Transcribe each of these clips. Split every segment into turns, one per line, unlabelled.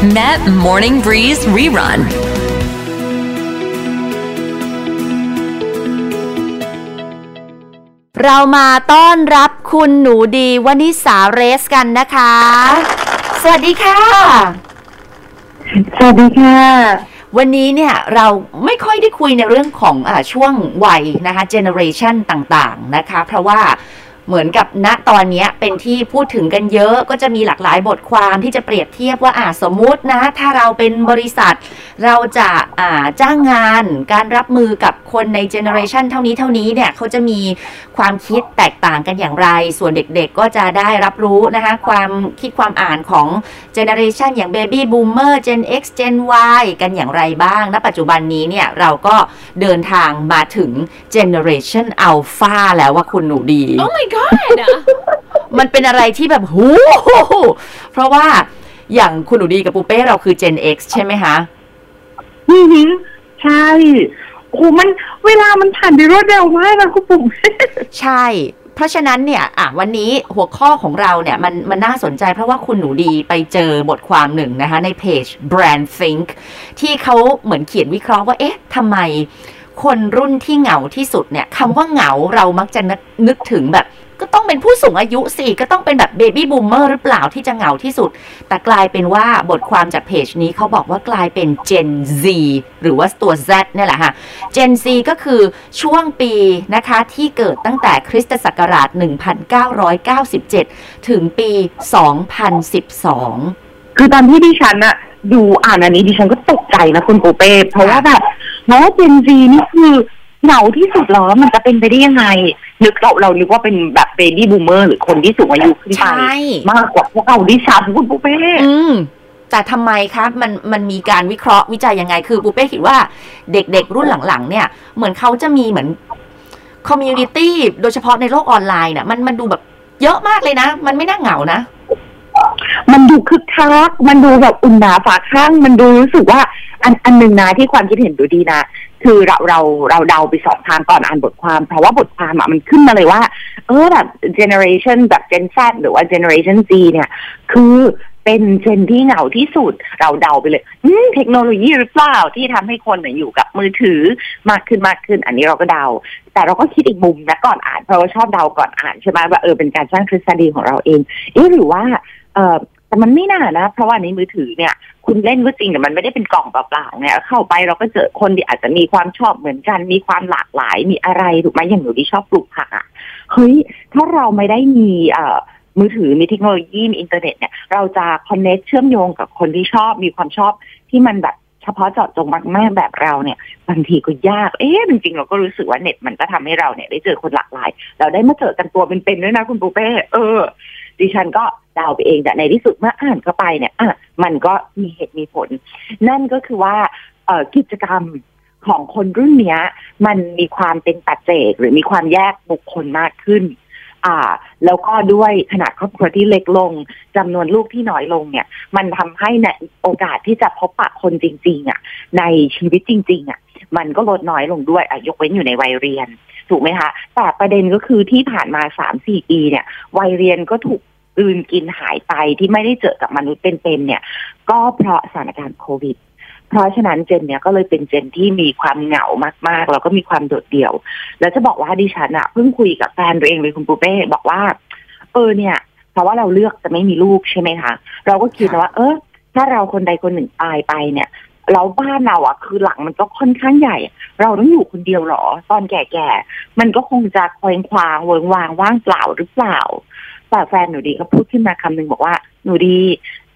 Met Morning Breeze Rerun
เรามาต้อนรับคุณหนูดีวนิษาเรซกันนะคะ สวัสดีค่ะ
สวัสดีค่ะ
วันนี้เนี่ยเราไม่ค่อยได้คุยในเรื่องของอาช่วงวัยนะคะเจเนอเรชันต่างๆนะคะ เพราะว่า เหมือนกับณตอนนี้เป็นที่พูดถึงกันเยอะก็จะมีหลากหลายบทความที่จะเปรียบเทียบว่าอ่าสมมุตินะ ถ้าเราเป็นบริษัท เราจะอ่าจ้างงานการรับมือกับคนในเจเนอเรชันเท่านี้เท่านี้เนี่ยเขาจะมีความคิดแตกต่างกันอย่างไร ส่วนเด็กๆก็จะได้รับรู้นะคะความคิดความอ่านของเจเนอเรชันอย่าง Baby Boomer Gen X Gen Y กันอย่างไรบ้างณปัจจุบันนี้เนี่ยเราก็เดินทางมาถึง Generation Alpha แล้วว่าคุณหนูดี
Oh my god
มันเป็นอะไรที่แบบหูเพราะว่าอย่างคุณหนูดีกับปูเป้เราคือ Gen X ใช่ไหมคะ
อือหือใช่โอ้โหมันเวลามันผ่านไปรวดเร็วมากนะคุณปุ๋ม
ใช่ เพราะฉะนั้นเนี่ยอะวันนี้หัวข้อของเราเนี่ย มันมันน่าสนใจเพราะว่าคุณหนูดีไปเจอบทความหนึ่งนะคะ ในเพจ Brand Think ที่เขาเหมือนเขียนวิเคราะห์ว่า เอ๊ะทำไมคนรุ่นที่เหงาที่สุดเนี่ยคำว่าเหงาเรามักจะนึกนึกถึงแบบ ก็ต้องเป็นผู้สูงอายุสิก็ต้องเป็นแบบเบบี้บูมเมอร์หรือเปล่าที่จะเหงาที่สุด แต่กลายเป็นว่าบทความจากเพจนี้เขาบอกว่ากลายเป็น Gen Z หรือว่าตัว Z เนี่ยแหละค่ะ Gen Z ก็คือช่วงปีนะคะที่เกิดตั้งแต่คริสตศักราช 1997 ถึงปี 2012
คือตอนที่ดิฉันอะดูอ่านอันนี้ดิฉันก็ตกใจนะคุณปูเป้เพราะว่าแบบเนาะ Gen Z นี่คือเหงาที่สุดเหรอ มันจะเป็นไปได้ยังไง นึกเราเรานึกว่าเป็นแบบ Baby Boomer หรือคนที่สูงอายุขึ้นไป
ใช่
มากกว่าพวกเราดิฉันคุณปูเป้
อืมแต่ทำไมคะมันมันมีการวิเคราะห์วิจัยยังไง คือปูเป้คิดว่าเด็กๆรุ่นหลังๆ เนี่ย เหมือนเขาจะมีเหมือน community โดยเฉพาะในโลกออนไลน์เนี่ยมันมันดูแบบเยอะมากเลยนะ มันไม่น่าเหงานะ
มันดูคึกคัก มันดูแบบอุ่นหนาฝาคั่ง มันดูรู้สึกว่าอันอันหนึ่งนะที่ความคิดเห็นดูดีนะ คือเราเราเราเดาไปสองทางก่อนอ่านบทความ เพราะว่าบทความอะมันขึ้นมาเลยว่า เออแบบ generation แบบ gen Z หรือว่า generation Z เนี่ย คือเป็นเจนที่เหงาที่สุดเราเดาไปเลยเทคโนโลยีหรือเปล่าที่ทำให้คนเนี่ยอยู่กับมือถือมากขึ้นมากขึ้น อันนี้เราก็เดา แต่เราก็คิดอีกมุมนะก่อนอ่านเพราะว่าชอบเดาก่อนอ่านใช่ไหมว่าเออเป็นการสร้างทฤษฎีของเราเองเอ๊หรือว่า เออแต่มันไม่น่านะ เพราะว่าในมือถือเนี่ย คุณเล่นก็จริงแต่มันไม่ได้เป็นกล่องเปล่าๆเนี่ยเข้าไปเราก็เจอคนที่อาจจะมีความชอบเหมือนกัน มีความหลากหลายมีอะไรถูกไหมอย่างหนูที่ชอบปลูกผักอะเฮ้ยถ้าเราไม่ได้มีเอ่อมือถือมีเทคโนโลยีมีอินเทอร์เน็ตเนี่ยเราจะคอนเน c เชื่อมโยงกับคนที่ชอบมีความชอบที่มันแบบเฉพาะเจาะจงมากๆแบบเราเนี่ย บางทีก็ยาก เอ๊ะจริงๆเราก็รู้สึกว่าเน็ตมันก็ทำให้เราเนี่ยได้เจอคนหลากหลาย เราได้มาเจอกันตัวเป็นๆด้วยนะคุณปูเป้เออ ดิฉันก็เดาไปเองแต่ในที่สุดเมื่ออ่านเข้าไปเนี่ยอะมันก็มีเหตุมีผล นั่นก็คือว่าเอ่อกิจกรรมของคนรุ่นเนี้ย มันมีความเป็นปัจเจกหรือมีความแยกบุคคลมากขึ้น อ่า แล้วก็ด้วยขนาดครอบครัวที่เล็กลงจำนวนลูกที่น้อยลงเนี่ย มันทำให้เนี่ยโอกาสที่จะพบปะคนจริง ๆ อะ ในชีวิตจริง ๆ อะ มันก็ลดน้อยลงด้วยอะยกเว้นอยู่ในวัยเรียน ถูกไหมคะ แต่ประเด็นก็คือที่ผ่านมาสามสี่ปีเนี่ย วัยเรียนก็ถูกกืนกินหายไปที่ไม่ได้เจอกับมนุษย์เป็นๆเนี่ย ก็เพราะสถานการณ์โควิด เพราะฉะนั้นเจนเนี่ยก็เลยเป็นเจนที่มีความเหงามากๆ แล้วก็มีความโดดเดี่ยว แล้วจะบอกว่าดิฉันอะเพิ่งคุยกับแฟนตัวเองเลยคุณปูเป้บอกว่า เออเนี่ย เพราะว่าเราเลือกจะไม่มีลูกใช่ไหมคะ เราก็คิดนะว่า เออถ้าเราคนใดคนหนึ่งตายไปเนี่ย เราบ้านเราอะคือหลังมันก็ค่อนข้างใหญ่ เราต้องอยู่คนเดียวเหรอ ตอนแก่ๆ มันก็คงจะคอยควางเวิงวางว่างเปล่าหรือเปล่า แต่แฟนหนูดีก็พูดขึ้นมาคำหนึ่งบอกว่า หนูดี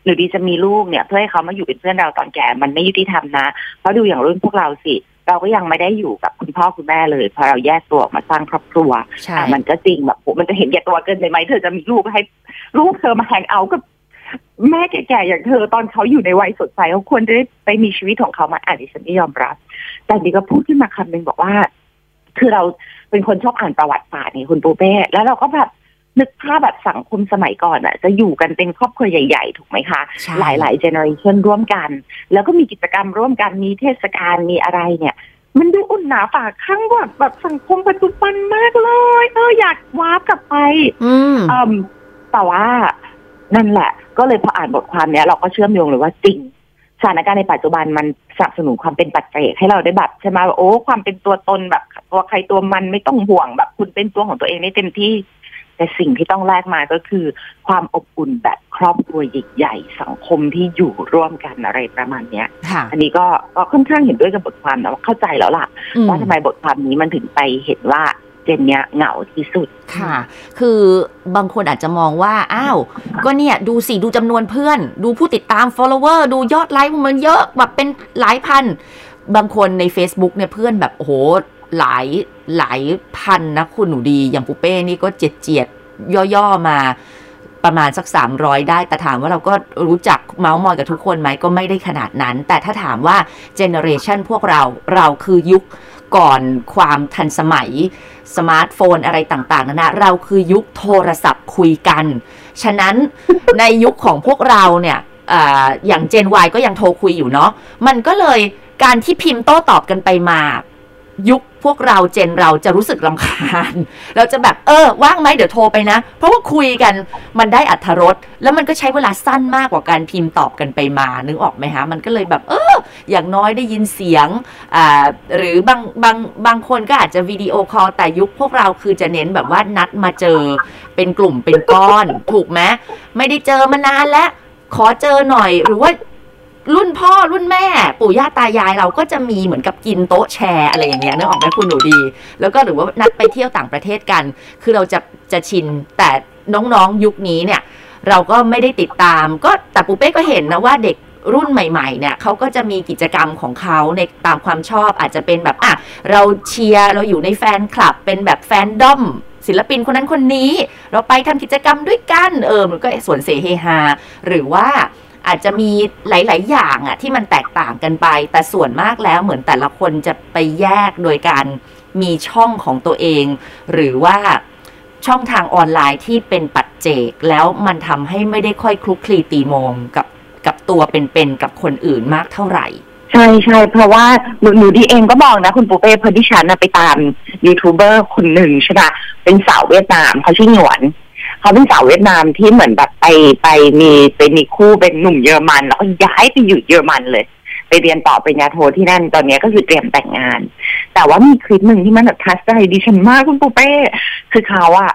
หนูดีจะมีลูกเนี่ย เพื่อให้เขามาอยู่เป็นเพื่อนเราตอนแก่ มันไม่ยุติธรรมนะ เพราะดูอย่างรุ่นพวกเราสิ เราก็ยังไม่ได้อยู่กับคุณพ่อคุณแม่เลยพอเราแยกตัวออกมาสร้างครอบครัว
ใช่
อะมันก็จริงแบบโหมันจะเห็นแก่ตัวเกินไปไหมเธอจะมีลูกให้ลูกเธอมาแฮงเอาท์กับ แม่แก่ๆอย่างเธอตอนเขาอยู่ในวัยสดใสเขาควรจะได้ไปมีชีวิตของเขามาอ่านดิฉันไม่ยอมรับ แต่ดีก็พูดขึ้นมาคำหนึ่งบอกว่า คือเราเป็นคนชอบอ่านประวัติศาสตร์นี่คุณปูเป้แล้วเราก็แบบนึกภาพแบบสังคมสมัยก่อนอะ จะอยู่กันเป็นครอบครัวใหญ่ ๆ ถูกไหมคะ
ใช่
หลายๆเจเนอเรชันร่วมกัน แล้วก็มีกิจกรรมร่วมกันมีเทศกาลมีอะไรเนี่ย มันดูอุ่นหนาฝาข้างกว่าแบบสังคมปัจจุบันมากเลย เอออยากวาร์ปกลับไป
อืม
อืมแต่ว่า นั่นแหละ ก็เลยพออ่านบทความเนี้ยเราก็เชื่อมโยงเลยว่าจริงสถานการณ์ในปัจจุบันมันสนับสนุนความเป็นปัจเจกให้เราได้แบบใช่ไหมว่าโอ้ความเป็นตัวตนแบบตัวใครตัวมันไม่ต้องห่วงแบบ คุณเป็นตัวของตัวเองได้เต็มที่ แต่สิ่งที่ต้องแลกมาก็คือ ความอบอุ่นแบบครอบครัวใหญ่ๆสังคมที่อยู่ร่วมกันอะไรประมาณเนี้ย
ค่ะ
อันนี้ก็ก็ค่อนข้างเห็นด้วยกับบทความนะว่าเข้าใจแล้วล่ะ
อืม
ว่าทำไมบทความนี้มันถึงไปเห็นว่า เจนเนี้ยเหงาที่สุด
ค่ะ คือบางคนอาจจะมองว่า อ้าว ก็เนี่ยดูสิ ดูจำนวนเพื่อน ดูผู้ติดตาม follower ดูยอดไลค์มันเยอะแบบเป็นหลายพัน บางคนใน Facebook เนี่ยเพื่อนแบบ โอ้โห หลายหลายพันนะคุณหนูดี อย่างปุเป้นี่ก็เจ็ดเจียดย่อๆมา ประมาณสัก 300 ได้ แต่ถามว่าเราก็รู้จักเมาส์มอยกับทุกคนไหมก็ไม่ได้ขนาดนั้น แต่ถ้าถามว่าเจเนอเรชันพวกเราเราคือยุคก่อนความทันสมัยสมาร์ทโฟนอะไรต่างๆนานาเราคือยุคโทรศัพท์คุยกัน ฉะนั้นในยุคของพวกเราเนี่ยออย่างเจน Y ก็ยังโทรคุยอยู่เนาะมันก็เลยการที่พิมพ์โต้ตอบกันไปมา ยุคพวกเรา Gen เราจะรู้สึกรำคาญ เราจะแบบเออว่างไหมเดี๋ยวโทรไปนะ เพราะว่าคุยกันมันได้อรรถรสแล้วมันก็ใช้เวลาสั้นมากกว่าการพิมพ์ตอบกันไปมานึกออกไหมฮะมันก็เลยแบบ เออ อย่างน้อยได้ยินเสียงอ่าหรือบางบางบางคนก็อาจจะ video call แต่ยุคพวกเราคือจะเน้นแบบว่านัดมาเจอเป็นกลุ่มเป็นก้อน ถูกไหมไม่ได้เจอมานานแล้วขอเจอหน่อยหรือว่า รุ่นพ่อรุ่นแม่ปู่ย่าตายายเราก็จะมีเหมือนกับกินโต๊ะแชร์อะไรอย่างเงี้ยนึกออกไหมคุณหนูดี แล้วก็หรือว่านัดไปเที่ยวต่างประเทศกัน คือเราจะจะชินแต่น้องๆยุคนี้เนี่ย เราก็ไม่ได้ติดตาม ก็แต่ปูเป้ก็เห็นนะว่าเด็กรุ่นใหม่ๆ เนี่ยเขาก็จะมีกิจกรรมของเขาในตามความชอบอาจจะเป็นแบบอะเราเชียร์เราอยู่ในแฟนคลับ เป็นแบบแฟนดอมศิลปินคนนั้นคนนี้ เราไปทำกิจกรรมด้วยกันเออมันก็สวนเสเฮฮาหรือว่า อาจจะมีหลาย ๆ อย่างอะที่มันแตกต่างกันไป แต่ส่วนมากแล้วเหมือนแต่ละคนจะไปแยกโดยการมีช่องของตัวเอง หรือว่าช่องทางออนไลน์ที่เป็นปัจเจก แล้วมันทำให้ไม่ได้ค่อยคลุกคลีตีโมงกับกับตัวเป็นๆกับคนอื่นมากเท่าไหร่
ใช่ใช่เพราะว่าหนูหนูดีเองก็บอกนะ คุณปูเป้เพอดิฉันนะไปตามยูทูบเบอร์คนหนึ่งใช่ปะเป็นสาวเวียดนามเขาชื่อหนวน เขาเป็นสาวเวียดนามที่เหมือนแบบไปไปมีเป็นมีคู่เป็นหนุ่มเยอรมัน แล้วก็ย้ายไปอยู่เยอรมันเลย ไปเรียนต่อปริญญาโทที่นั่นตอนนี้ก็คือเตรียมแต่งงาน แต่ว่ามีคลิปหนึ่งที่มันแบบทัชใจดิฉันมากคุณปูเป้คือเขาอะ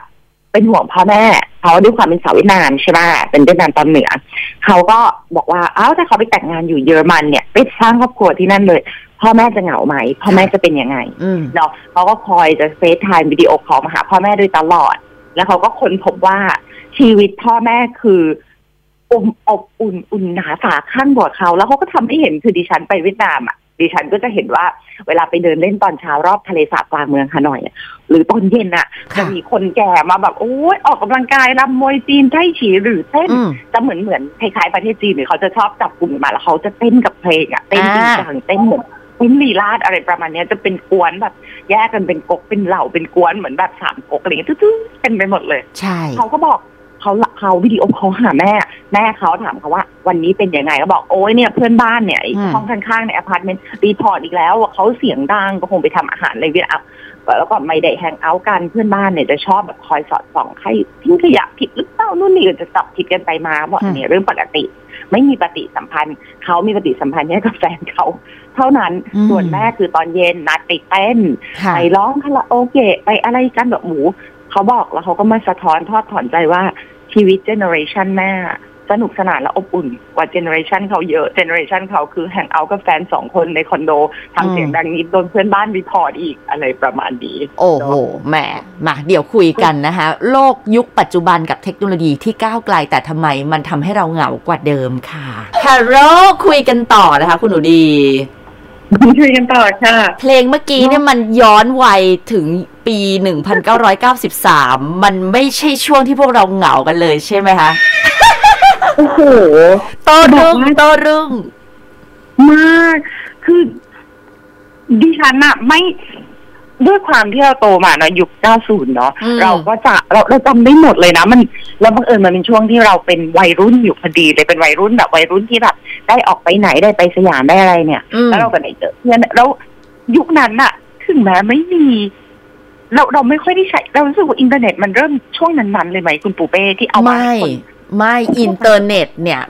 เป็นห่วงพ่อแม่เขาด้วยความเป็นสาวเวียดนามใช่ปะเป็นเวียดนามตอนเหนือเขาก็บอกว่าอ้าวถ้าเขาไปแต่งงานอยู่เยอรมันเนี่ยไปสร้างครอบครัวที่นั่นเลย พ่อแม่จะเหงาไหมพ่อแม่จะเป็นยังไง
อืม
เนาะเขาก็คอยจะ FaceTime video call มาหาพ่อแม่โดยตลอด แล้วเขาก็ค้นพบว่าชีวิตพ่อแม่คืออบอบอุ่นอุ่นหนาฝาคั่งบวกเขา แล้วเขาก็ทำให้เห็นคือดิฉันไปเวียดนามอะดิฉันก็จะเห็นว่าเวลาไปเดินเล่นตอนเช้ารอบทะเลสาบกลางเมืองฮานอยอะหรือตอนเย็นอะ
ค่ะ
จะมีคนแก่มาแบบโอ้ยออกกำลังกายรำมวยจีนไต้ฉีหรือเต้น
อืม
จะเหมือนเหมือนคล้ายๆประเทศจีนหรือเขาจะชอบจับกลุ่มมาแล้วเขาจะเต้นกับเพลงอะเต้นจริงจังเต้นเหมือน เต้นลีลาศอะไรประมาณเนี้ยจะเป็นก๊วนแบบ แยกกันเป็นก๊กเป็นเหล่าเป็นก๊วนเหมือนแบบสามก๊กอะไรเงี้ยตึ้งๆเป็นไปหมดเลย
ใช่
เขาก็บอกเขาเขาวิดีโอเขาหาแม่ แม่เขาถามเขาว่า วันนี้เป็นยังไงเขาบอกโอ้ยเนี่ยเพื่อนบ้านเนี่ยไอ้ห้องข้างๆในอพาร์ตเมนต์ report อีกแล้วว่าเขาเสียงดังก็คงไปทำอาหารอะไรเวียดนามแล้วก็ไม่ได้ hang out กันเพื่อนบ้านเนี่ยจะชอบแบบคอยสอดส่องใครทิ้งขยะผิดหรือเปล่านู่นนี่ก็จะจับผิดกันไปมาบอกเนี่ยเรื่องปกติ ไม่มีปฏิสัมพันธ์เขามีปฏิสัมพันธ์เนี่ยกับแฟนเขาเท่านั้น
อืม
ส่วนแม่คือตอนเย็นนัดไปเต้น
ค่ะ
ไปร้องคาราโอเกะไปอะไรกันแบบหมูเขาบอกแล้วเขาก็มาสะท้อนทอดถอนใจว่าชีวิตเจเนอเรชันแม่ สนุกสนานและอบอุ่นกว่าเจเนอเรชันเขาเยอะเจเนอเรชันเขาคือ hang out กับแฟนสองคนในคอนโดทำเสียงดังนิดโดนเพื่อนบ้าน report อีกอะไรประมาณนี้
โอ้โหแหมมาเดี๋ยวคุยกันนะคะ โลกยุคปัจจุบันกับเทคโนโลยีที่ก้าวไกลแต่ทำไมมันทำให้เราเหงากว่าเดิมค่ะฮัลโหลคุยกันต่อนะคะ คุณหนูดี
คุยกันต่อค่ะ
เพลงเมื่อกี้เนี่ยมันย้อนวัยถึงปี 1993 มันไม่ใช่ช่วงที่พวกเราเหงากันเลยใช่ไหมคะ
โอ้โห
โตรุ่ง
บอกว่า
โตรุ่ง
มากคือดิฉันอะไม่ด้วยความที่เราโตมาเนาะยุค 90 เนาะ
อืม
เราก็จะเราเราจำได้หมดเลยนะ มันแล้วบังเอิญมันเป็นช่วงที่เราเป็นวัยรุ่นอยู่พอดีเลยเป็นวัยรุ่นแบบวัยรุ่นที่แบบได้ออกไปไหนได้ไปสยามได้อะไรเนี่ย
อืม
แล้วเราก็ได้เจอเพื่อนแล้วยุคนั้นอะถึงแม้ไม่มี เราเราไม่ค่อยได้ใช้ เรารู้สึกว่าอินเทอร์เน็ตมันเริ่มช่วงนั้นๆเลยไหมคุณปูเป้ที่เอามา
ไม่
ให้คน
ไม่อินเทอร์เน็ตเนี่ย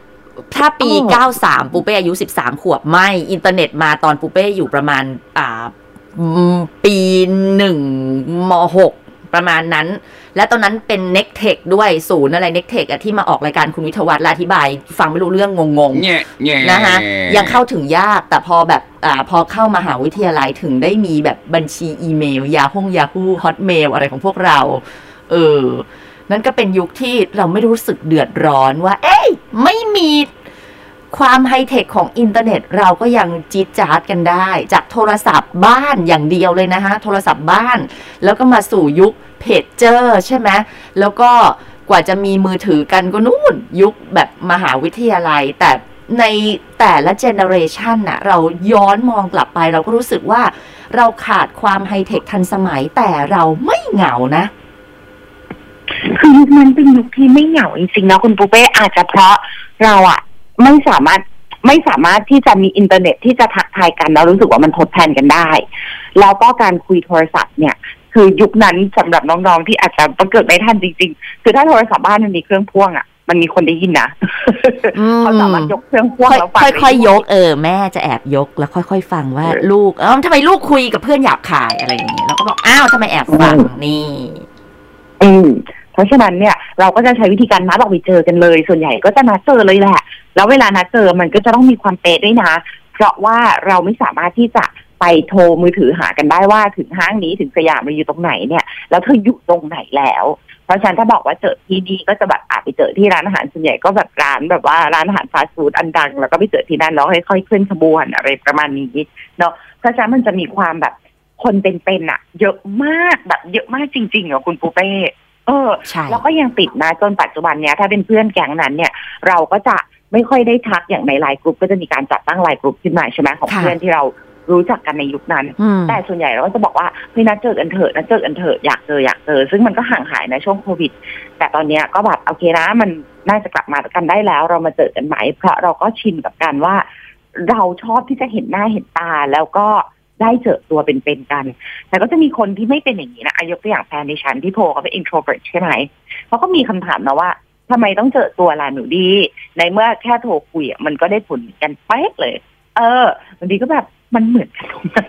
ถ้าปี
อ๋อ
93 ปูเป้อายุ 13 ขวบ ไม่ อินเทอร์เน็ตมาตอนปูเป้อยู่ประมาณ อ่าอืมปีหนึ่งมหกประมาณนั้น และตอนนั้นเป็น n e c t e c h ด้วยศูนย์อะไร n e c t e c h อะที่มาออกรายการคุณวิทยวัฒน์และอธิบาย ฟังไม่รู้เรื่องงงๆ
แง่แง่
นะคะยังเข้าถึงยากแต่พอแบบอ่าพอเข้ามหาวิทยาลัยถึงได้มีแบบบัญชีอีเมล ยาห้องยาฮูฮอตเมลอะไรของพวกเรา เออ นั่นก็เป็นยุคที่เราไม่รู้สึกเดือดร้อนว่า เอ้ยไม่มีความไฮเทคของอินเทอร์เน็ตเราก็ยังจี๊ดจ๊าดกันได้ จากโทรศัพท์บ้านอย่างเดียวเลยนะคะโทรศัพท์บ้าน แล้วก็มาสู่ยุคเพจเจอร์ใช่ไหมแล้วก็กว่าจะมีมือถือกันก็นู่นยุคแบบมหาวิทยาลัย แต่ในแต่ละเจเนอเรชันน่ะเราย้อนมองกลับไปเราก็รู้สึกว่าเราขาดความไฮเทคทันสมัยแต่เราไม่เหงานะ
คือยุคนั้นเป็นยุคที่ไม่เหงาจริงๆนะคุณปูเป้อาจจะเพราะเราอะไม่สามารถไม่สามารถที่จะมีอินเทอร์เน็ตที่จะทักทายกันแล้วรู้สึกว่ามันทดแทนกันได้ แล้วก็การคุยโทรศัพท์เนี่ย คือยุคนั้นสำหรับน้องๆที่อาจจะประเกิดไม่ทันจริง ๆ คือถ้าโทรศัพท์บ้านมันมีเครื่องพ่วงอะมันมีคนได้ยินนะ
อืม
เขาสามารถยกเครื่องพ่วง
ค่อย
แล้วฟัง
ค่อย
ได้
ค่อย
ด้ว
ยกเออแม่จะแอบยกแล้วค่อย ๆ ฟังว่า
เออ
ลูกเออทำไมลูกคุยกับเพื่อนหยาบคายอะไรอย่างเงี้ยแล้วก็บอกอ้าวทำไมแอบฟังนี่
อืมเพ ราะฉะนั้นเนี่ยเราก็จะใช้วิธีการนัดออกไปเจอกันเลย ส่วนใหญ่ก็จะนัดเจอเลยแหละ แล้วเวลานัดเจอมันก็จะต้องมีความเป๊ะด้วยนะ เพราะว่าเราไม่สามารถที่จะไปโทรมือถือหากันได้ว่าถึงห้างนี้ถึงสยามมันอยู่ตรงไหนเนี่ย แล้วเธออยู่ตรงไหนแล้ว เพราะฉะนั้นถ้าบอกว่าเจอที่ดีก็จะแบบอาจไปเจอที่ร้านอาหารส่วนใหญ่ก็แบบร้านแบบว่าร้านอาหารฟาสต์ฟู้ดอันดัง แล้วก็ไปเจอที่นั่นแล้วค่อยๆเคลื่อนขบวนอะไรประมาณนี้เนาะเพราะฉะนั้นมันจะมีความแบบคนเป็นๆอะเยอะมากแบบเยอะมากจริงๆเหรอคุณปูเป้ เออ
ใช่
แล้วก็ยังติดนะจนปัจจุบันเนี้ยถ้าเป็นเพื่อนแก๊งนั้นเนี่ยเราก็จะไม่ค่อยได้ทักอย่างในไลน์กลุ่มก็จะมีการจัดตั้งไลน์กลุ่มขึ้นมาใช่ไหมของ
ค่ะ
เพื่อนที่เรารู้จักกันในยุคนั้น
อืม
แต่ส่วนใหญ่เราก็จะบอกว่าเฮ้ยนัดเจอกันเถอะนัดเจอกันเถอะอยากเจออยากเจอซึ่งมันก็ห่างหายนะช่วงโควิด แต่ตอนเนี้ยก็แบบโอเคนะ มันน่าจะกลับมากันได้แล้ว เรามาเจอกันไหมเพราะเราก็ชินกับการว่า เราชอบที่จะเห็นหน้าเห็นตาแล้วก็ ได้เจอตัวเป็นๆกัน แต่ก็จะมีคนที่ไม่เป็นอย่างนี้นะอายกตัวอย่างแฟนดิฉันที่โพเขาเป็น introvert ใช่ไหมเขาก็มีคำถามนะว่าทำไมต้องเจอตัวล่ะหนูดี ในเมื่อแค่โทรคุยมันก็ได้ผลกันเป๊ะเลย เออบางทีก็แบบมันเหมือนกันตรงไหน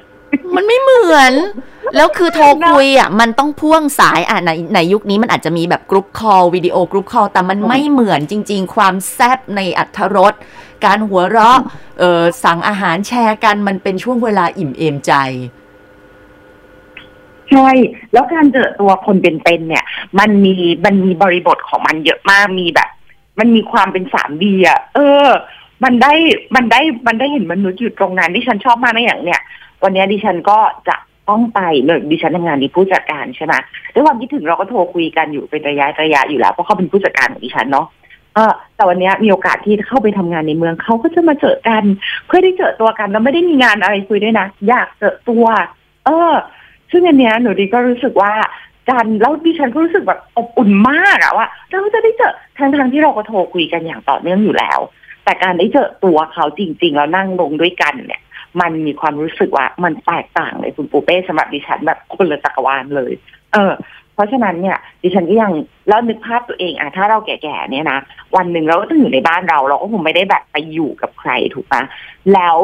มันไม่เหมือน แล้วคือโทรคุยอะ มันต้องพ่วงสายอะในในยุคนี้มันอาจจะมีแบบ group call video group call แต่มันไม่เหมือนจริง ๆ ความแซบในอรรถรสการหัวเราะเออสั่งอาหารแชร์กันมันเป็นช่วงเวลาอิ่มเอมใจ
ใช่ แล้วการเจอตัวคนเป็นๆเนี่ย มันมีมันมีบริบทของมันเยอะมากมีแบบ มันมีความเป็นสามดีอะเออ มันได้มันได้มันได้เห็นมนุษย์อยู่ตรงนั้นที่ฉันชอบมากในอย่างเนี่ย วันนี้ดิฉันก็จะต้องไปเลยดิฉันทำงานที่ผู้จัดการใช่ไหมด้วยความคิดถึงเราก็โทรคุยกันอยู่เป็นระยะระยะอยู่แล้วเพราะเขาเป็นผู้จัดการของดิฉันเนาะเออแต่วันนี้มีโอกาสที่เข้าไปทำงานในเมืองเขาก็จะมาเจอกัน เพื่อได้เจอตัวกันแล้วไม่ได้มีงานอะไรคุยด้วยนะอยากเจอตัว เออ ซึ่งอันเนี้ยหนูดีก็รู้สึกว่าการแล้วดิฉันก็รู้สึกแบบอบอุ่นมากอะว่าเราจะได้เจอทางทางที่เราก็โทรคุยกันอย่างต่อเนื่องอยู่แล้ว แต่การได้เจอตัวเขาจริง ๆ แล้วนั่งลงด้วยกันเนี่ย มันมีความรู้สึกว่ามันแตกต่างเลยคุณปูเป้สำหรับดิฉันแบบคนละจักรวาลเลย เออ เพราะฉะนั้นเนี่ย ดิฉันก็ยังแล้วนึกภาพตัวเองอะถ้าเราแก่ๆเนี่ยนะวันหนึ่งเราก็ต้องอยู่ในบ้านเรา เราก็คงไม่ได้แบบไปอยู่กับใครถูกปะแล้ว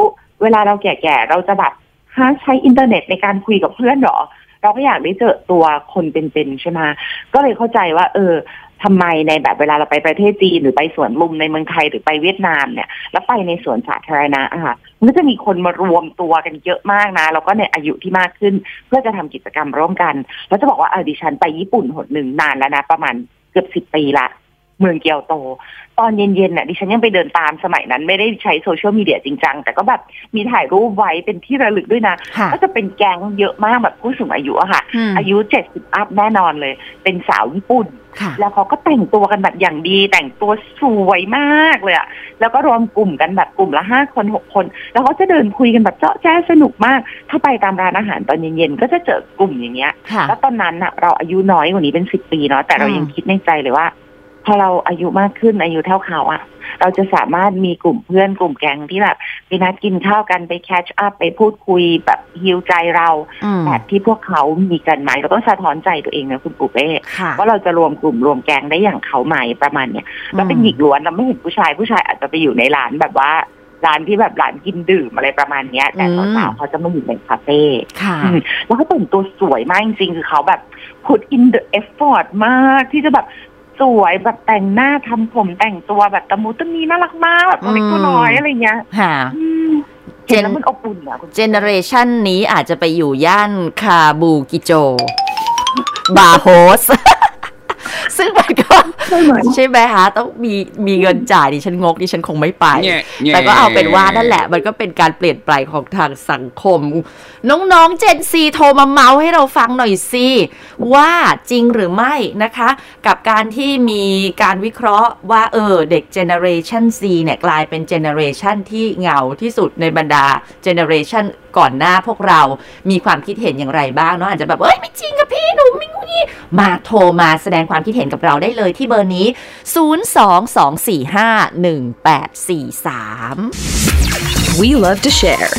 เวลาเราแก่ๆเราจะแบบฮะใช้อินเทอร์เน็ตในการคุยกับเพื่อนเหรอ เราก็อยากได้เจอตัวคนเป็นๆใช่ไหมก็เลยเข้าใจว่า เออทำไมในแบบเวลาเราไปประเทศจีนหรือไปสวนลุมในเมืองไทยหรือไปเวียดนามเนี่ย แล้วไปในสวนสาธารณะอะค่ะ มันจะมีคนมารวมตัวกันเยอะมากนะ แล้วก็ในอายุที่มากขึ้น เพื่อจะทำกิจกรรมร่วมกัน แล้วจะบอกว่าเออดิฉันไปญี่ปุ่นหนหนึ่งนานแล้วนะ ประมาณเกือบสิบปีละ เมืองเกียวโต ตอนเย็นๆน่ะดิฉันยังไปเดินตามสมัยนั้น ไม่ได้ใช้โซเชียลมีเดียจริงจังแต่ก็แบบมีถ่ายรูปไว้เป็นที่ระลึกด้วยนะ
ค่ะ
ก็จะเป็นแก๊งเยอะมากแบบผู้สูงอายุอะค่ะ
อืม
อายุเจ็ดสิบอัพแน่นอนเลย เป็นสาวญี่ปุ่น
ค่ะ
แล้วเขาก็แต่งตัวกันแบบอย่างดี แต่งตัวสวยมากเลยอะแล้วก็รวมกลุ่มกันแบบกลุ่มละห้าคนหกคน แล้วเขาจะเดินคุยกันแบบเจาะแจ้สนุกมาก ถ้าไปตามร้านอาหารตอนเย็นๆก็จะเจอกลุ่มอย่างเงี้ย
ค่ะ
แล้วตอนนั้นน่ะเราอายุน้อยกว่านี้เป็นสิบปีเนาะแต่เรา
อืม
ยังคิดในใจเลยว่า พอเราอายุมากขึ้นอายุเท่าเขาอะเราจะสามารถมีกลุ่มเพื่อนกลุ่มแก๊งที่แบบไปนัดกินข้าวกันไปแคชอัพไปพูดคุยแบบฮิวใจเรา
อืม
แบบที่พวกเขามีกันไหมเราต้องสะท้อนใจตัวเองนะคุณปู่เป้
ค่ะ
ว่าเราจะรวมกลุ่มรวมแก๊งได้อย่างเขาไหมประมาณเนี้ยเราเป็นหญิงล้วนเราไม่เห็นผู้ชายผู้ชายอาจจะไปอยู่ในร้านแบบว่าร้านที่แบบร้านกินดื่มอะไรประมาณเนี้ย แต่
อืม
สาวๆเขาจะมาอยู่ในคาเฟ่
ค่ะ
อืมแล้วเขาแต่งตัวสวยมากจริงๆ คือเขาแบบ put in the effort มากที่จะแบบ สวยแบบแต่งหน้าทำผมแต่งตัวแบบตะมุตะมีน่ารักมากแบบตัวเล็กตัวน้อยอะไรเงี้ย
ค่ะ
อืมเห็นแล้วมันอบอุ่นอะคุณ
เจเนอเรชันนี้อาจจะไปอยู่ย่านคาบูกิโจ บาร์โฮสต์ ซึ่งมันก็
ไม่เหมือน
ใช่ไหมคะต้องมีมีเงินจ่ายดิฉันงกดิฉันคงไม่ไป
Yeah,
แต่ก็เอาเป็นว่านั่นแหละ มันก็เป็นการเปลี่ยนแปลงของทางสังคม น้องๆ Gen Z โทรมาเมาส์ให้เราฟังหน่อยสิว่าจริงหรือไม่นะคะ กับการที่มีการวิเคราะห์ว่าเออเด็กเจเนอเรชัน C เนี่ยกลายเป็น generation ที่เหงาที่สุดในบรรดา generationก่อนหน้าพวกเรามีความคิดเห็นอย่างไรบ้างเนาะอาจจะแบบเอ้ยไม่จริงกับพี่หนูไม่งูนี่มาโทรมาแสดงความคิดเห็นกับเราได้เลยที่เบอร์นี้ 022451843
We love to share.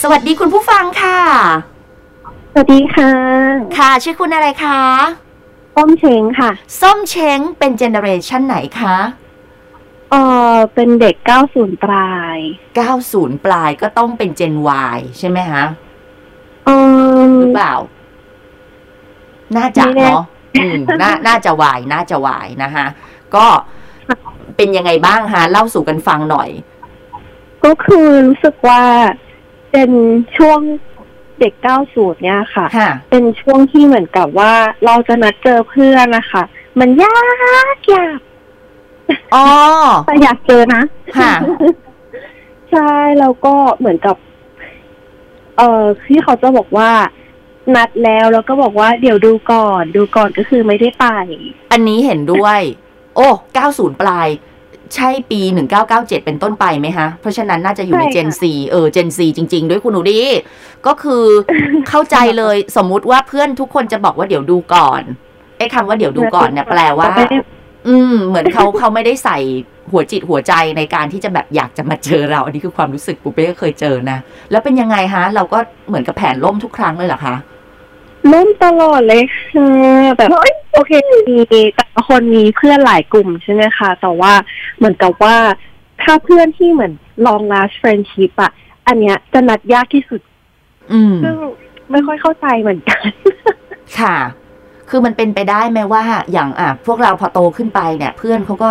สวัสดีคุณผู้ฟังค่ะ
สวัสดีค่ะ
ค่ะ ชื่อคุณอะไรคะ
ป้อมเชงค่ะ
ส้มเช้งเป็นเจเนอเรชันไหนคะ
เออเป็นเด็ก 90 ปลาย
90 ปลายก็ต้องเป็นเจน Y ใช่ไหมคะ
เออ
หรือเปล่า น่าจะ
ไม่แน่
เนาะอืม น่าน่าจะ Y น่าจะ Y นะคะก็เป็นยังไงบ้างคะเล่าสู่กันฟังหน่อย
ก็คือรู้สึกว่าเป็นช่วงเด็ก90เนี่ยค่ะ
ค่ะ
เป็นช่วงที่เหมือนกับว่าเราจะนัดเจอเพื่อนนะคะ มันยากยาก
อ๋อ
แต่อยากเจอนะ
ค่ะ
ใช่แล้วก็เหมือนกับ เอ่อที่เขาจะบอกว่า นัดแล้วแล้วก็บอกว่าเดี๋ยวดูก่อนดูก่อนก็คือไม่ได้ไป
อันนี้เห็นด้วย โอ้90ปลาย ใช่ปี1997เป็นต้นไปไหมฮะ เพราะฉะนั้นน่าจะอยู่ใน
ใช่ค่ะ
เจน C เออเจน C จริง ๆ ด้วยคุณหนูดี ก็คือเข้าใจเลยสมมุติว่าเพื่อนทุกคนจะบอกว่าเดี๋ยวดูก่อนไอ้คำว่าเดี๋ยวดูก่อนเนี่ยแปลว่า
ไม่ได้
อืม เหมือนเขาเขาไม่ได้ใส่หัวจิตหัวใจในการที่จะแบบอยากจะมาเจอเรา อันนี้คือความรู้สึกปุ๊เป้ก็เคยเจอนะ แล้วเป็นยังไงฮะ เราก็เหมือนกับแผนล่มทุกครั้งเลยเหรอคะ
ล่มตลอดเลยค่ะแบบโอเคมีแต่ละคนมีเพื่อนหลายกลุ่มใช่ไหมคะ แต่ว่าเหมือนกับว่าถ้าเพื่อนที่เหมือน long last friendship อะอันเนี้ยจะนัดยากที่สุด
อืม
ซึ่งไม่ค่อยเข้าใจเหมือนกัน
ค่ะ คือมันเป็นไปได้ไหมว่าอย่างอะพวกเราพอโตขึ้นไปเนี่ย เพื่อนเขาก็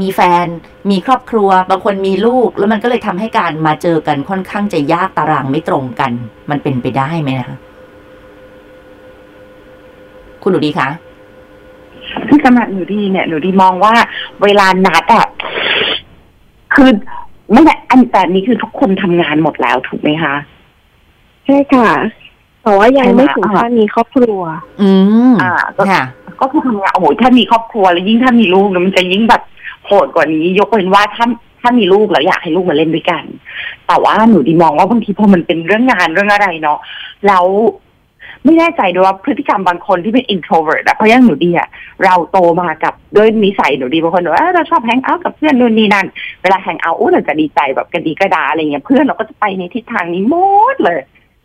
มีแฟน มีครอบครัว บางคนมีลูก แล้วมันก็เลยทำให้การมาเจอกันค่อนข้างจะยากตารางไม่ตรงกัน มันเป็นไปได้ไหมนะคะ คุณหนูดีคะ
ที่สำหรับหนูดีเนี่ยหนูดีมองว่าเวลานัดอะคือไม่ได้อันแต่นี้คือทุกคนทำงานหมดแล้วถูกไหมคะ
ใช่ค่ะแต่ว่ายังไม่
ใช่ไหม
ถึง
อ่า
ขั้นมีครอบครัว
อืม
อ่าก็
ค่ะ
ก็คือทำงานโอ้โหถ้ามีครอบครัวแล้วยิ่งถ้ามีลูกเนี่ยมันจะยิ่งแบบโหดกว่านี้ ยกเว้นว่าถ้าถ้ามีลูกแล้วอยากให้ลูกมาเล่นด้วยกัน แต่ว่าหนูดีมองว่าบางทีพอมันเป็นเรื่องงานเรื่องอะไรเนาะแล้ว ไม่แน่ใจด้วยว่าพฤติกรรมบางคนที่เป็น introvert อะเพราะย่างหนูดีอะเราโตมากับด้วยนิสัยหนูดีบางคนว่าเราชอบแฮงเอาท์กับเพื่อนนู่นนี่นั่น เวลาแฮงเอาท์เราจะดีใจแบบกระดีกระดาอะไรเงี้ยเพื่อนเราก็จะไปในทิศทางนี้หมดเลย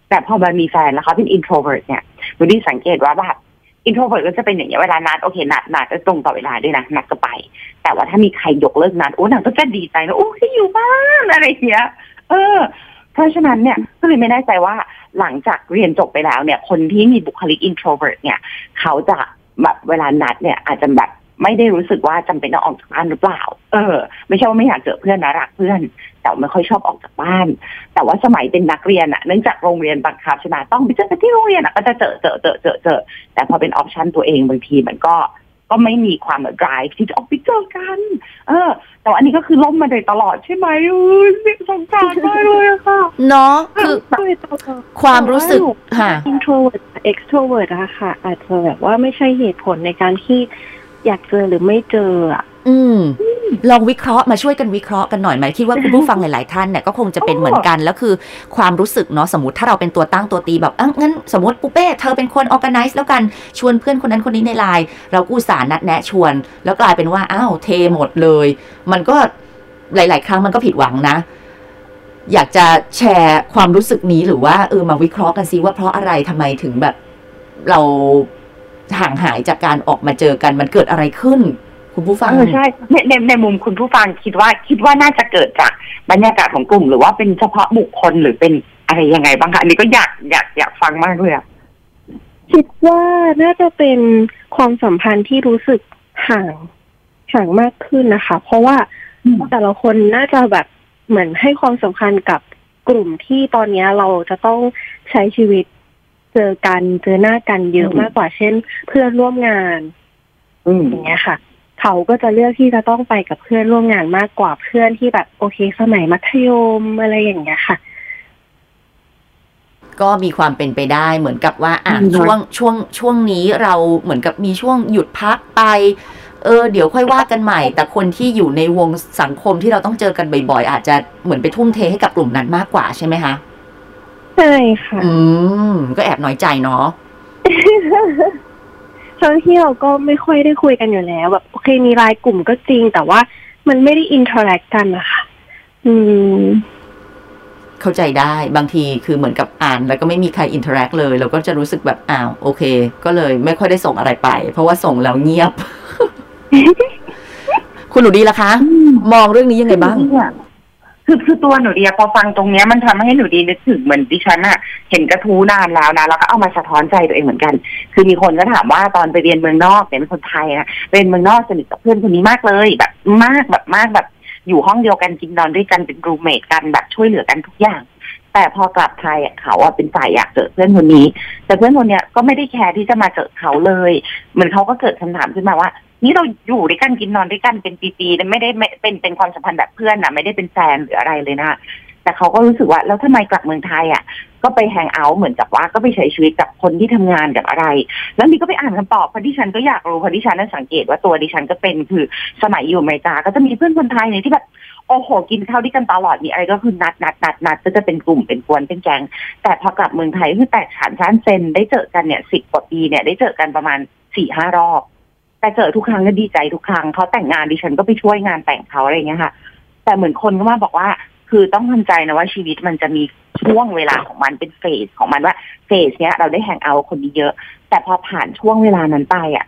แต่พอมันมีแฟนแล้วเขาเป็น introvert เนี่ยหนูดีสังเกตว่าแบบ introvert ก็จะเป็นอย่างเงี้ยเวลานัดโอเคนัดนัดจะตรงต่อเวลาด้วยนะนัดก็ไป แต่ว่าถ้ามีใครยกเลิกนัดโอ้นางก็จะดีใจนะโอ้ยอยู่บ้านอะไรเงี้ยเออ เพราะฉะนั้นเนี่ยก็เลยไม่แน่ใจว่าหลังจากเรียนจบไปแล้วเนี่ย คนที่มีบุคลิก introvert เนี่ย เขาจะแบบเวลานัดเนี่ยอาจจะแบบไม่ได้รู้สึกว่าจำเป็นต้องออกจากบ้านหรือเปล่า เออ ไม่ใช่ว่าไม่อยากเจอเพื่อนนะรักเพื่อน แต่ไม่ค่อยชอบออกจากบ้าน แต่ว่าสมัยเป็นนักเรียนอะเนื่องจากโรงเรียนบังคับใช่ไหมต้องไปเจอกันที่โรงเรียนอะก็จะเจอเจอเจอเจอเจอแต่พอเป็นออปชันตัวเองบางทีมันก็ ก็ไม่มีความแบบ drive ที่จะออกไปเจอกัน เออ แต่ว่าอันนี้ก็คือล่มมาโดยตลอดใช่ไหมอุ้ยสงสารมากเลยอะค่ะ
เนาะคือความรู้สึกค่ะ
introvert extrovert อะค่ะ อาจจะแบบว่าไม่ใช่เหตุผลในการที่อยากเจอหรือไม่เจออะ
อืมลองวิเคราะห์มาช่วยกันวิเคราะห์กันหน่อยไหมคิดว่าคุณผู้ฟังหลาย ๆ ท่านเนี่ยก็คงจะเป็นเหมือนกันแล้วคือความรู้สึกเนาะสมมติถ้าเราเป็นตัวตั้งตัวตีแบบอะงั้นสมมติปุ๊เป้เธอเป็นคนออแกไนซ์แล้วกันชวนเพื่อนคนนั้นคนนี้ในไลน์เรากู้สารนัดแนะชวน แล้วกลายเป็นว่าอ้าวเทหมดเลย มันก็หลาย ๆ ครั้งมันก็ผิดหวังนะ อยากจะแชร์ความรู้สึกนี้หรือว่าเออมาวิเคราะห์กันซิว่าเพราะอะไรทำไมถึงแบบเราห่างหายจากการออกมาเจอกันมันเกิดอะไรขึ้น คุณผู้ฟัง
เออใช่ในในในมุมคุณผู้ฟังคิดว่าคิดว่าน่าจะเกิดจากบรรยากาศของกลุ่ม หรือว่าเป็นเฉพาะบุคคลหรือเป็นอะไรยังไงบ้างคะอันนี้ก็อยากอยากอยากฟังมากเลยอะ
คิดว่าน่าจะเป็นความสัมพันธ์ที่รู้สึกห่างห่างมากขึ้นนะคะ เพราะว่าแต่ละคนน่าจะแบบเหมือนให้ความสำคัญกับกลุ่มที่ตอนเนี้ยเราจะต้องใช้ชีวิตเจอกันเจอหน้ากันเยอะมากกว่าเช่น เพื่อนร่วมงาน
อืม
อย่างเงี้ยค่ะ เขาก็จะเลือกที่จะต้องไปกับเพื่อนร่วมงานมากกว่าเพื่อนที่แบบโอเคสมัยมัธยมอะไรอย่างเงี้ยค่ะ
ก็มีความเป็นไปได้เหมือนกับว่าอะ
อืม
ช่วงช่วงช่วงนี้เราเหมือนกับมีช่วงหยุดพักไปเออเดี๋ยวค่อยว่ากันใหม่ แต่คนที่อยู่ในวงสังคมที่เราต้องเจอกันบ่อยๆ อาจจะเหมือนไปทุ่มเทให้กับกลุ่มนั้นมากกว่าใช่ไหมคะ
ใช่ค่ะ
อืม ก็แอบน้อยใจเนาะ
ทั้งที่เราก็ไม่ค่อยได้คุยกันอยู่แล้ว แบบโอเคมีไลน์กลุ่มก็จริง แต่ว่ามันไม่ได้ interact กันนะคะอืม
เข้าใจได้บางทีคือเหมือนกับอ่าน แล้วก็ไม่มีใคร interact เลย เราก็จะรู้สึกแบบอ้าวโอเค ก็เลยไม่ค่อยได้ส่งอะไรไป เพราะว่าส่งแล้วเงียบ คุณหนูดีล่ะคะ มองเรื่องนี้ยังไงบ้าง
คือคือตัวหนูดีพอฟังตรงเนี้ยมันทำให้หนูดีนึกถึงเหมือนดิฉันอะเห็นกระทู้นานแล้วนะแล้วก็เอามาสะท้อนใจตัวเองเหมือนกัน คือมีคนก็ถามว่าตอนไปเรียนเมืองนอกเนี่ยเป็นคนไทยนะไปเรียนเมืองนอกสนิทกับเพื่อนคนนี้มากเลยแบบมากแบบมากแบบอยู่ห้องเดียวกันกินนอนด้วยกันเป็นรูเมทกันแบบช่วยเหลือกันทุกอย่าง แต่พอกลับไทยเขาอะเป็นฝ่ายอยากเจอเพื่อนคนนี้ แต่เพื่อนคนเนี้ยก็ไม่ได้แคร์ที่จะมาเจอเขาเลย เหมือนเขาก็เกิดคำถามขึ้นมาว่า นี่เราอยู่ด้วยกันกินนอนด้วยกันเป็นปีๆแต่ไม่ได้ไม่เป็นเป็นความสัมพันธ์แบบเพื่อนนะไม่ได้เป็นแฟนหรืออะไรเลยนะ แต่เขาก็รู้สึกว่าแล้วทำไมกลับเมืองไทยอะ ก็ไป hang out เหมือนกับว่าก็ไปใช้ชีวิตกับคนที่ทำงานกับอะไร แล้วนี่ก็ไปอ่านคำตอบเพราะดิฉันก็อยากรู้เพราะดิฉันนั้นสังเกตว่าตัวดิฉันก็เป็นคือสมัยอยู่อเมริกา ก็จะมีเพื่อนคนไทยเนี่ยที่แบบโอ้โหกินข้าวด้วยกันตลอดมีอะไรก็คือนัดนัดนัดนัดก็จะเป็นกลุ่มเป็นกวนเป็นแกง แต่พอกลับเมืองไทยคือแตกฉานชั้นเซนได้เจอกันเนี่ยสิบกว่าปีเนี่ยได้เจอกันประมาณสี่ห้ารอบ แต่เจอทุกครั้งก็ดีใจทุกครั้งเขาแต่งงานดิฉันก็ไปช่วยงานแต่งเขาอะไรอย่างเงี้ยค่ะ แต่เหมือนคนก็มาบอกว่า คือต้องทำใจนะว่าชีวิตมันจะมีช่วงเวลาของมันเป็นเฟสของมันว่าเฟสเนี้ยเราได้แฮงเอาคนนี้เยอะแต่พอผ่านช่วงเวลานั้นไปอะ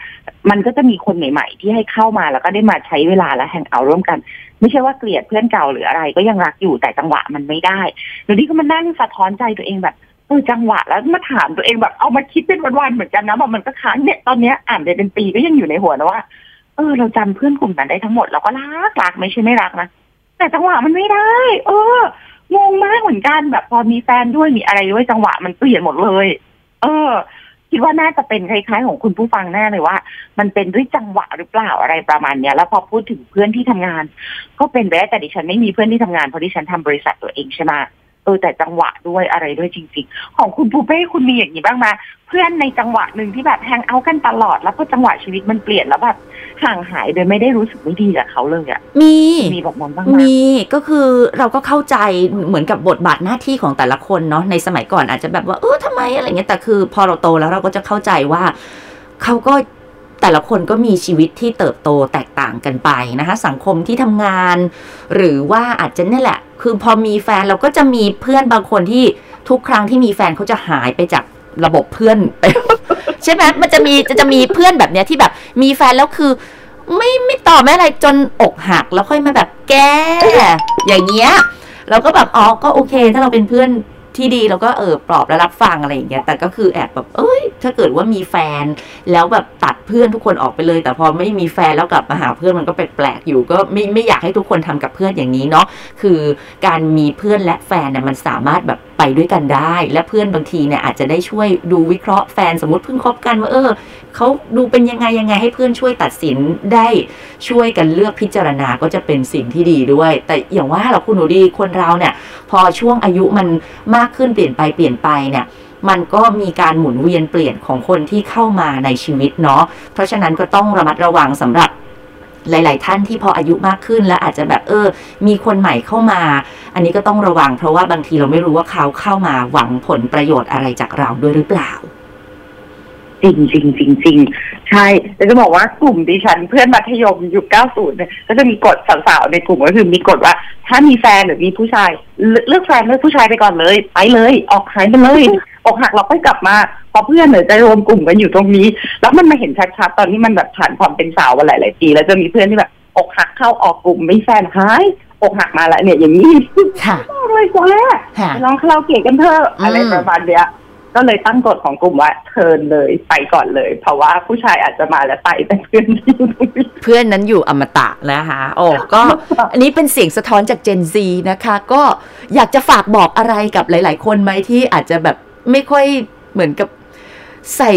มันก็จะมีคนใหม่ๆ ที่ให้เข้ามาแล้วก็ได้มาใช้เวลาและแฮงเอาร่วมกัน ไม่ใช่ว่าเกลียดเพื่อนเก่าหรืออะไร ก็ยังรักอยู่แต่จังหวะมันไม่ได้หรือที่ก็มานั่งสะท้อนใจตัวเองแบบเออจังหวะแล้วมาถามตัวเองแบบเอามาคิดเป็นวันๆเหมือนกันนะแบบมันก็ค้างเนี่ยตอนเนี้ยอ่านไปเป็นปีก็ยังอยู่ในหัวนะว่าเออเราจำเพื่อนกลุ่มนั้นได้ทั้งหมดเราก็รักรักไม่ใช่ไม่รักนะ แต่จังหวะมันไม่ได้ เอองงมากเหมือนกันแบบพอมีแฟนด้วยมีอะไรด้วยจังหวะมันเปลี่ยนหมดเลย เออ คิดว่าน่าจะเป็นคล้ายๆของคุณผู้ฟังแน่เลยว่า มันเป็นด้วยจังหวะหรือเปล่าอะไรประมาณเนี้ยแล้วพอพูดถึงเพื่อนที่ทำงาน ก็เป็นไปได้แต่ดิฉันไม่มีเพื่อนที่ทำงานเพราะดิฉันทำบริษัทตัวเองใช่ไหม เออแต่จังหวะด้วยอะไรด้วยจริง ๆ ของคุณปูเป้คุณมีอย่างนี้บ้างมา เพื่อนในจังหวะหนึ่งที่แบบแฮงเอาท์กันตลอดแล้วพอจังหวะชีวิตมันเปลี่ยนแล้วแบบห่างหายโดยไม่ได้รู้สึกไม่ดีกับเขาเลยอะ
มี
มีแบบนั้นบ้างไหม
มีก็คือเราก็เข้าใจเหมือนกับบทบาทหน้าที่ของแต่ละคนเนาะในสมัยก่อนอาจจะแบบว่าเออทำไมอะไรเงี้ยแต่คือ พอเราโตแล้วเราก็จะเข้าใจว่าเขาก็ แต่ละคนก็มีชีวิตที่เติบโตแตกต่างกันไปนะคะสังคมที่ทำงาน หรือว่าอาจจะนี่แหละ คือพอมีแฟนเราก็จะมีเพื่อนบางคนที่ทุกครั้งที่มีแฟนเขาจะหายไปจากระบบเพื่อนไปใช่ไหมมันจะมีจะจะมีเพื่อนแบบเนี้ยที่แบบมีแฟนแล้วคือ ไม่ไม่ตอบไม่อะไรจนอกหักแล้วค่อยมาแบบแกอย่างเงี้ยเราก็แบบอ๋อก็โอเค ถ้าเราเป็นเพื่อนที่ดีเราก็เออปลอบและรับฟังอะไรอย่างเงี้ยแต่ก็คือแอบแบบเอ้ย ถ้าเกิดว่ามีแฟนแล้วแบบตัด เพื่อนทุกคนออกไปเลย แต่พอไม่มีแฟนแล้วกลับมาหาเพื่อนมันก็แปลกๆอยู่ ก็ไม่ไม่อยากให้ทุกคนทำกับเพื่อนอย่างนี้เนาะคือการมีเพื่อนและแฟนเนี่ยมันสามารถแบบไปด้วยกันได้ และเพื่อนบางทีเนี่ยอาจจะได้ช่วยดูวิเคราะห์แฟนสมมติเพิ่งคบกันว่าเออเขาดูเป็นยังไงยังไงให้เพื่อนช่วยตัดสินได้ช่วยกันเลือกพิจารณาก็จะเป็นสิ่งที่ดีด้วย แต่อย่างว่าเราคุณหนูดีคนเราเนี่ย พอช่วงอายุมันมากขึ้นเปลี่ยนไปเปลี่ยนไปเนี่ย มันก็มีการหมุนเวียนเปลี่ยนของคนที่เข้ามาในชีวิตเนาะเพราะฉะนั้นก็ต้องระมัดระวังสำหรับหลาย ๆ ท่านที่พออายุมากขึ้นแล้วอาจจะแบบเออ มีคนใหม่เข้ามา อันนี้ก็ต้องระวัง เพราะว่าบางทีเราไม่รู้ว่าเขาเข้ามาหวังผลประโยชน์อะไรจากเราด้วยหรือเปล่า
จริงจริงจริงจริง ใช่ใช่แต่จะบอกว่ากลุ่มดิฉัน เพื่อนมัธยมยุค90เนี่ยก็จะมีกฎสาวๆในกลุ่มก็คือมีกฎว่า ถ้ามีแฟนหรือมีผู้ชาย เลือกเลือกแฟนเลือกผู้ชายไปก่อนเลย ไปเลย ออกหายไปเลยอกหักเราค่อยกลับมาเพอเพื่อนเนี่ยจะรวมกลุ่มกันอยู่ตรงนี้ แล้วมันมาเห็นชัดๆตอนที่มันแบบผ่านความเป็นสาวมาหลายๆปีแล้วจะมีเพื่อนที่แบบอกหักเข้าออกกลุ่มไม่แฟนหายอกหักมาแล้วเนี่ยอย่างนี้
ค่ะ
เลยกว่า
ค่ะ
ไปลองคาราโอเกะกันเถอะ
อืม
อะไรประมาณเนี้ย ก็เลยตั้งกฎของกลุ่มว่าเชิญเลยไปก่อนเลย เพราะว่าผู้ชายอาจจะมาแล้วไปแต่เพื่อนที่อยู่ตรงนี้
เพื่อนนั้นอยู่อมตะนะคะโอ้ก็อันนี้เป็นเสียงสะท้อนจาก Gen Z นะคะ ก็อยากจะฝากบอกอะไรกับหลาย ๆ คนไหมที่อาจจะแบบไม่ค่อยเหมือนกับใส่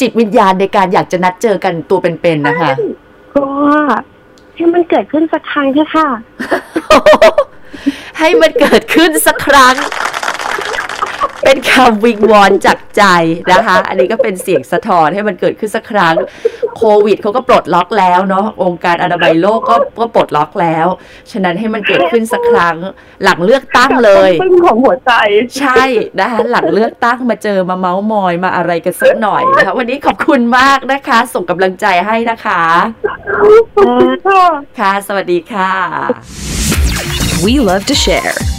จิตวิญญาณในการอยากจะนัดเจอกันตัวเป็นๆนะคะ
ก็ให้มันเกิดขึ้นสักครั้งเถอะค่ะ
ให้มันเกิดขึ้นสักครั้ง เป็นคำวิงวอนจากใจนะคะ อันนี้ก็เป็นเสียงสะท้อนให้มันเกิดขึ้นสักครั้ง โควิดเขาก็ปลดล็อกแล้วเนาะ องค์การอนามัยโลกก็ก็ปลดล็อกแล้ว ฉะนั้นให้มันเกิดขึ้นสักครั้ง หลังเลือกตั้งเลย
ปึ้งของหัวใจ
ใช่นะคะ หลังเลือกตั้งมาเจอมาเมาส์มอยมาอะไรกันสักหน่อยนะคะ วันนี้ขอบคุณมากนะคะ ส่งกำลังใจให้นะคะค่ะ สวัสดีค่ะ
We love to share.